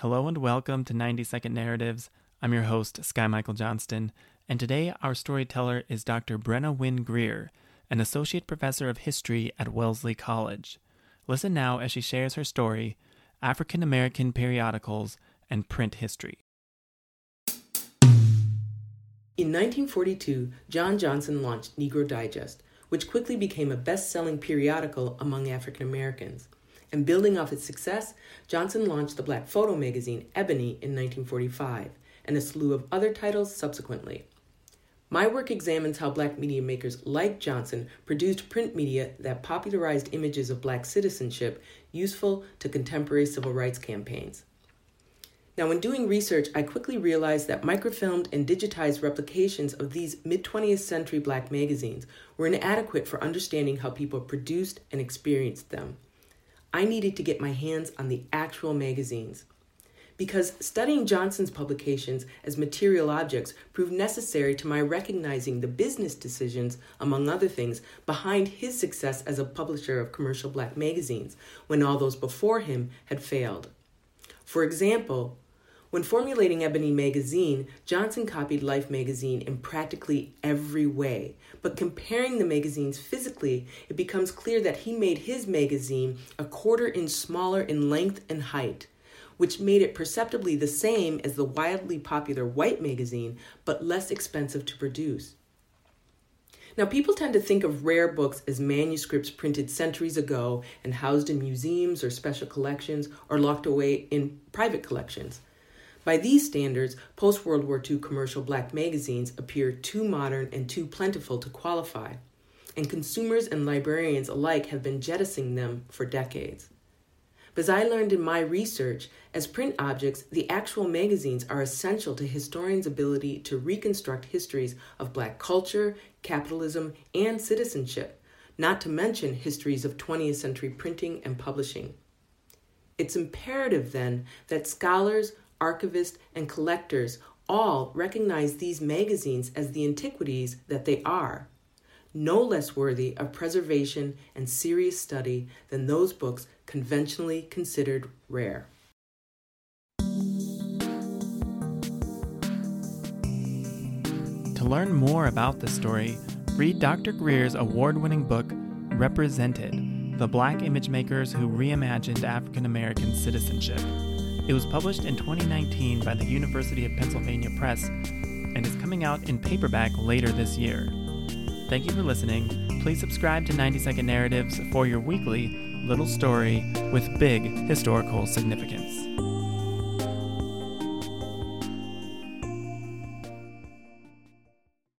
Hello and welcome to 90 Second Narratives. I'm your host, Sky Michael Johnston, and today our storyteller is Dr. Brenna Wynn Greer, an associate professor of history at Wellesley College. Listen now as she shares her story African American periodicals and print history. In 1942, John Johnson launched Negro Digest, which quickly became a best selling periodical among African Americans. And building off its success, Johnson launched the black photo magazine Ebony in 1945 and a slew of other titles subsequently. My work examines how black media makers like Johnson produced print media that popularized images of black citizenship useful to contemporary civil rights campaigns. Now, when doing research, I quickly realized that microfilmed and digitized replications of these mid 20th century black magazines were inadequate for understanding how people produced and experienced them. I needed to get my hands on the actual magazines. Because studying Johnson's publications as material objects proved necessary to my recognizing the business decisions, among other things, behind his success as a publisher of commercial black magazines when all those before him had failed. For example, when formulating Ebony magazine, Johnson copied Life magazine in practically every way. But comparing the magazines physically, it becomes clear that he made his magazine a quarter inch smaller in length and height, which made it perceptibly the same as the wildly popular White magazine, but less expensive to produce. Now, people tend to think of rare books as manuscripts printed centuries ago and housed in museums or special collections or locked away in private collections. By these standards, post World War II commercial black magazines appear too modern and too plentiful to qualify, and consumers and librarians alike have been jettisoning them for decades. But as I learned in my research, as print objects, the actual magazines are essential to historians' ability to reconstruct histories of black culture, capitalism, and citizenship, not to mention histories of 20th century printing and publishing. It's imperative, then, that scholars, archivists, and collectors all recognize these magazines as the antiquities that they are, no less worthy of preservation and serious study than those books conventionally considered rare. To learn more about the story, read Dr. Greer's award winning book, Represented The Black Image Makers Who Reimagined African American Citizenship. It was published in 2019 by the University of Pennsylvania Press and is coming out in paperback later this year. Thank you for listening. Please subscribe to 90 Second Narratives for your weekly little story with big historical significance.